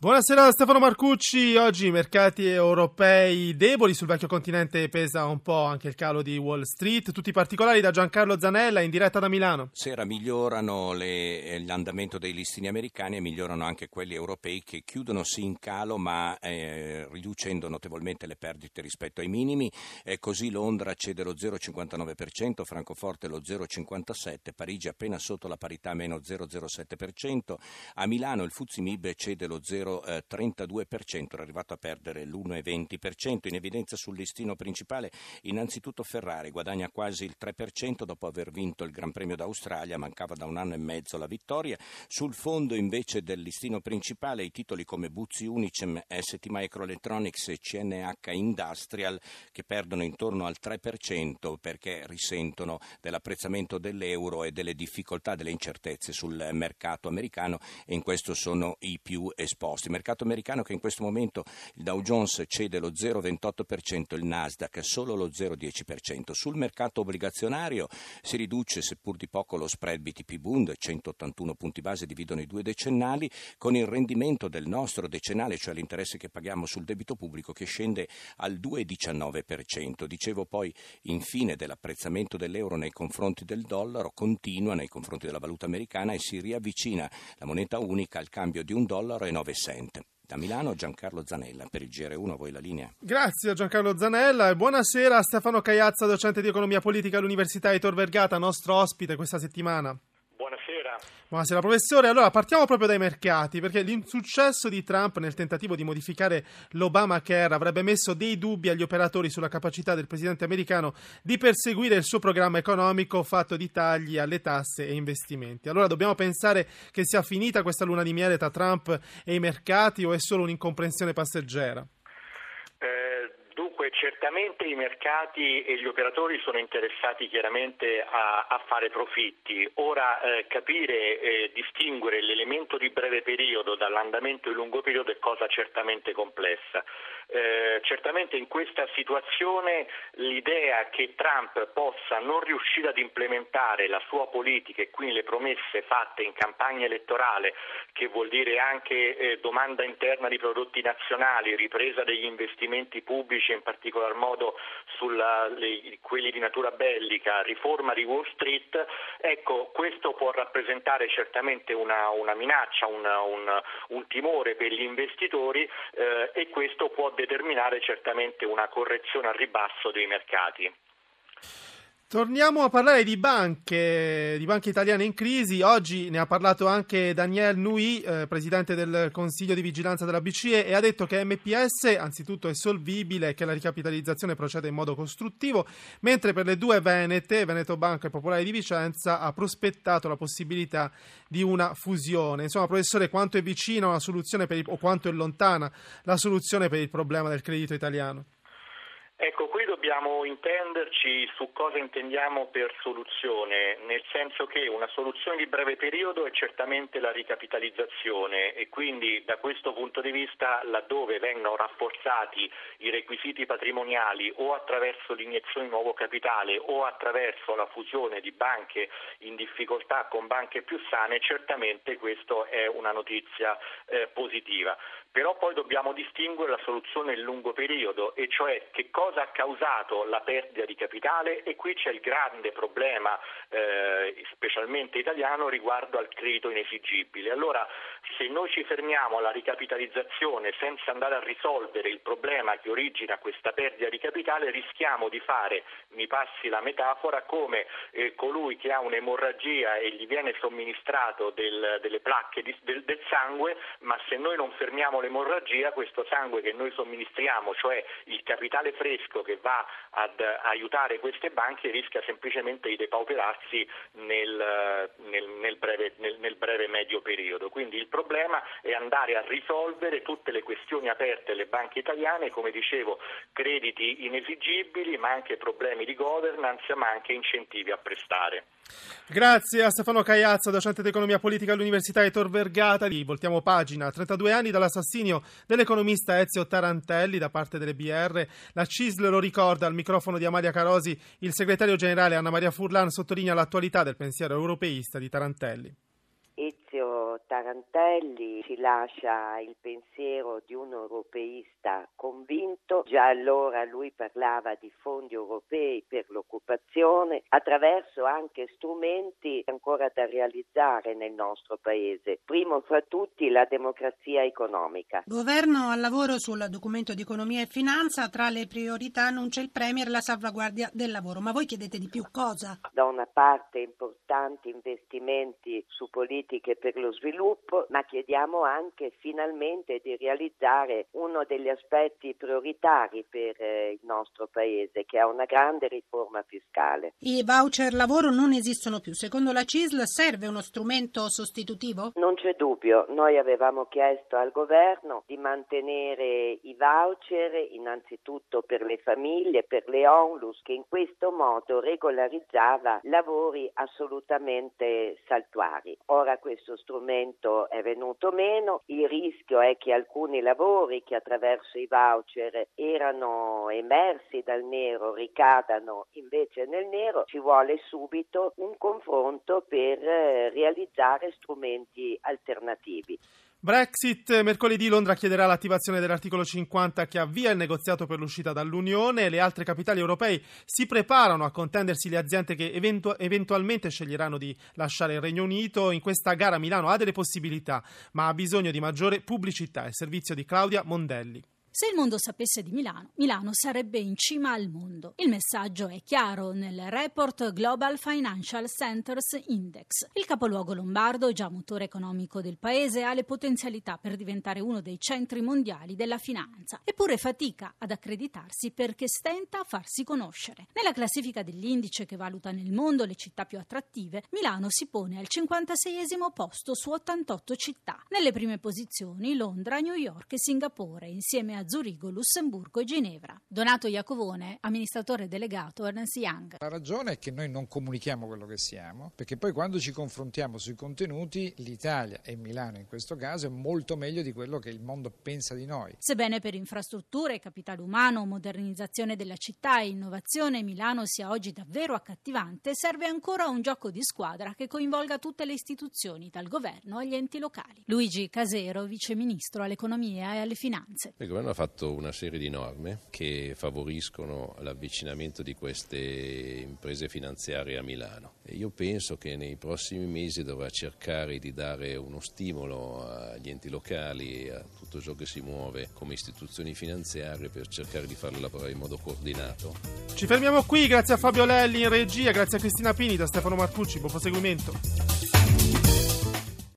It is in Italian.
Buonasera Stefano Marcucci, oggi i mercati europei deboli, sul vecchio continente pesa un po' anche il calo di Wall Street, tutti i particolari da Giancarlo Zanella in diretta da Milano. Sera migliorano le, l'andamento dei listini americani e migliorano anche quelli europei che chiudono sì in calo ma eh, riducendo notevolmente le perdite rispetto ai minimi, eh, così Londra cede lo 0,59%, Francoforte lo 0,57%, Parigi appena sotto la parità meno 0,07%, a Milano il Fuzzi Mib cede lo 0,5%, 0,32%, era arrivato a perdere l'1,20%. In evidenza sul listino principale innanzitutto Ferrari guadagna quasi il 3% dopo aver vinto il Gran Premio d'Australia, mancava da un anno e mezzo la vittoria. Sul fondo invece del listino principale i titoli come Buzzi Unicem, ST Microelectronics e CNH Industrial che perdono intorno al 3% perché risentono dell'apprezzamento dell'euro e delle difficoltà, delle incertezze sul mercato americano e in questo sono i più esposti posti. Mercato americano che in questo momento il Dow Jones cede lo 0,28%, il Nasdaq solo lo 0,10%. Sul mercato obbligazionario si riduce seppur di poco lo spread BTP Bund, 181 punti base dividono i due decennali, con il rendimento del nostro decennale, cioè l'interesse che paghiamo sul debito pubblico che scende al 2,19%. Dicevo poi infine dell'apprezzamento dell'euro nei confronti del dollaro, continua nei confronti della valuta americana e si riavvicina la moneta unica al cambio di un dollaro e 9 sente. Da Milano Giancarlo Zanella, per il GR1 a voi la linea. Grazie Giancarlo Zanella e buonasera a Stefano Cagliazza, docente di economia politica all'Università di Tor Vergata, nostro ospite questa settimana. Buonasera professore, allora partiamo proprio dai mercati perché l'insuccesso di Trump nel tentativo di modificare l'Obamacare avrebbe messo dei dubbi agli operatori sulla capacità del presidente americano di perseguire il suo programma economico fatto di tagli alle tasse e investimenti. Allora dobbiamo pensare che sia finita questa luna di miele tra Trump e i mercati o è solo un'incomprensione passeggera? Certamente i mercati e gli operatori sono interessati chiaramente a, a fare profitti. Ora eh, capire e eh, distinguere l'elemento di breve periodo dall'andamento di lungo periodo è cosa certamente complessa. Eh, certamente in questa situazione l'idea che Trump possa non riuscire ad implementare la sua politica e quindi le promesse fatte in campagna elettorale, che vuol dire anche eh, domanda interna di prodotti nazionali, ripresa degli investimenti pubblici, in particolar modo le, quelli di natura bellica, riforma di Wall Street, ecco, questo può rappresentare certamente una, una minaccia, una, un, un, timore per gli investitori eh, e questo può determinare certamente una correzione al ribasso dei mercati. Torniamo a parlare di banche, di banche italiane in crisi. Oggi ne ha parlato anche Daniel Nui, eh, presidente del Consiglio di Vigilanza della BCE, e ha detto che MPS anzitutto è solvibile e che la ricapitalizzazione procede in modo costruttivo, mentre per le due Venete, Veneto Banca e Popolare di Vicenza, ha prospettato la possibilità di una fusione. Insomma, professore, quanto è vicina una soluzione il, o quanto è lontana la soluzione per il problema del credito italiano? Ecco, dobbiamo intenderci su cosa intendiamo per soluzione, nel senso che una soluzione di breve periodo è certamente la ricapitalizzazione e quindi da questo punto di vista laddove vengono rafforzati i requisiti patrimoniali o attraverso l'iniezione di nuovo capitale o attraverso la fusione di banche in difficoltà con banche più sane, certamente questa è una notizia eh, positiva. Però poi dobbiamo distinguere la soluzione nel lungo periodo e cioè che cosa ha causato la perdita di capitale e qui c'è il grande problema, eh, specialmente italiano, riguardo al credito inesigibile. Allora, se noi ci fermiamo alla ricapitalizzazione senza andare a risolvere il problema che origina questa perdita di capitale, rischiamo di fare, mi passi la metafora, come eh, colui che ha un'emorragia e gli viene somministrato del, delle placche di, del, del sangue, ma se noi non fermiamo l'emorragia, questo sangue che noi somministriamo, cioè il capitale fresco che va ad aiutare queste banche rischia semplicemente di depauperarsi nel, nel, nel breve, nel, breve medio periodo. Quindi il problema è andare a risolvere tutte le questioni aperte alle banche italiane, come dicevo, crediti inesigibili, ma anche problemi di governance, ma anche incentivi a prestare. Grazie a Stefano Cagliazza, docente di economia politica all'Università di Tor Vergata. Voltiamo pagina. 32 anni dall'assassinio dell'economista Ezio Tarantelli da parte delle BR. La CISL lo ricorda al microfono di Amalia Carosi. Il segretario generale Anna Maria Furlan sottolinea l'attualità del pensiero europeista di Tarantelli. Tarantelli ci lascia il pensiero di un europeista convinto, già allora lui parlava di fondi europei per l'occupazione attraverso anche strumenti ancora da realizzare nel nostro paese, primo fra tutti la democrazia economica. Governo al lavoro sul documento di economia e finanza, tra le priorità annuncia il Premier la salvaguardia del lavoro, ma voi chiedete di più cosa? Da una parte importanti investimenti su politiche per lo sviluppo sviluppo, ma chiediamo anche finalmente di realizzare uno degli aspetti prioritari per eh, il nostro Paese, che è una grande riforma fiscale. I voucher lavoro non esistono più. Secondo la CISL serve uno strumento sostitutivo? Non c'è dubbio. Noi avevamo chiesto al governo di mantenere i voucher innanzitutto per le famiglie, per le onlus, che in questo modo regolarizzava lavori assolutamente saltuari. Ora questo strumento momento è venuto meno, il rischio è che alcuni lavori che attraverso i voucher erano emersi dal nero ricadano invece nel nero, ci vuole subito un confronto per eh, realizzare strumenti alternativi. Brexit, mercoledì Londra chiederà l'attivazione dell'articolo 50 che avvia il negoziato per l'uscita dall'Unione. Le altre capitali europee si preparano a contendersi le aziende che eventu- eventualmente sceglieranno di lasciare il Regno Unito. In questa gara Milano ha delle possibilità, ma ha bisogno di maggiore pubblicità. Il servizio di Claudia Mondelli. Se il mondo sapesse di Milano, Milano sarebbe in cima al mondo. Il messaggio è chiaro nel report Global Financial Centers Index. Il capoluogo lombardo, già motore economico del paese, ha le potenzialità per diventare uno dei centri mondiali della finanza, eppure fatica ad accreditarsi perché stenta a farsi conoscere. Nella classifica dell'indice che valuta nel mondo le città più attrattive, Milano si pone al 56 posto su 88 città. Nelle prime posizioni Londra, New York e Singapore, insieme a Zurigo, Lussemburgo e Ginevra. Donato Iacovone, amministratore delegato Ernst Young. La ragione è che noi non comunichiamo quello che siamo, perché poi quando ci confrontiamo sui contenuti, l'Italia e Milano in questo caso è molto meglio di quello che il mondo pensa di noi. Sebbene per infrastrutture, capitale umano, modernizzazione della città e innovazione Milano sia oggi davvero accattivante, serve ancora un gioco di squadra che coinvolga tutte le istituzioni, dal governo agli enti locali. Luigi Casero, viceministro all'economia e alle finanze. Il governo ha fatto una serie di norme che favoriscono l'avvicinamento di queste imprese finanziarie a Milano e io penso che nei prossimi mesi dovrà cercare di dare uno stimolo agli enti locali e a tutto ciò che si muove come istituzioni finanziarie per cercare di farle lavorare in modo coordinato. Ci fermiamo qui, grazie a Fabio Lelli in regia, grazie a Cristina Pini, da Stefano Marcucci, buon proseguimento.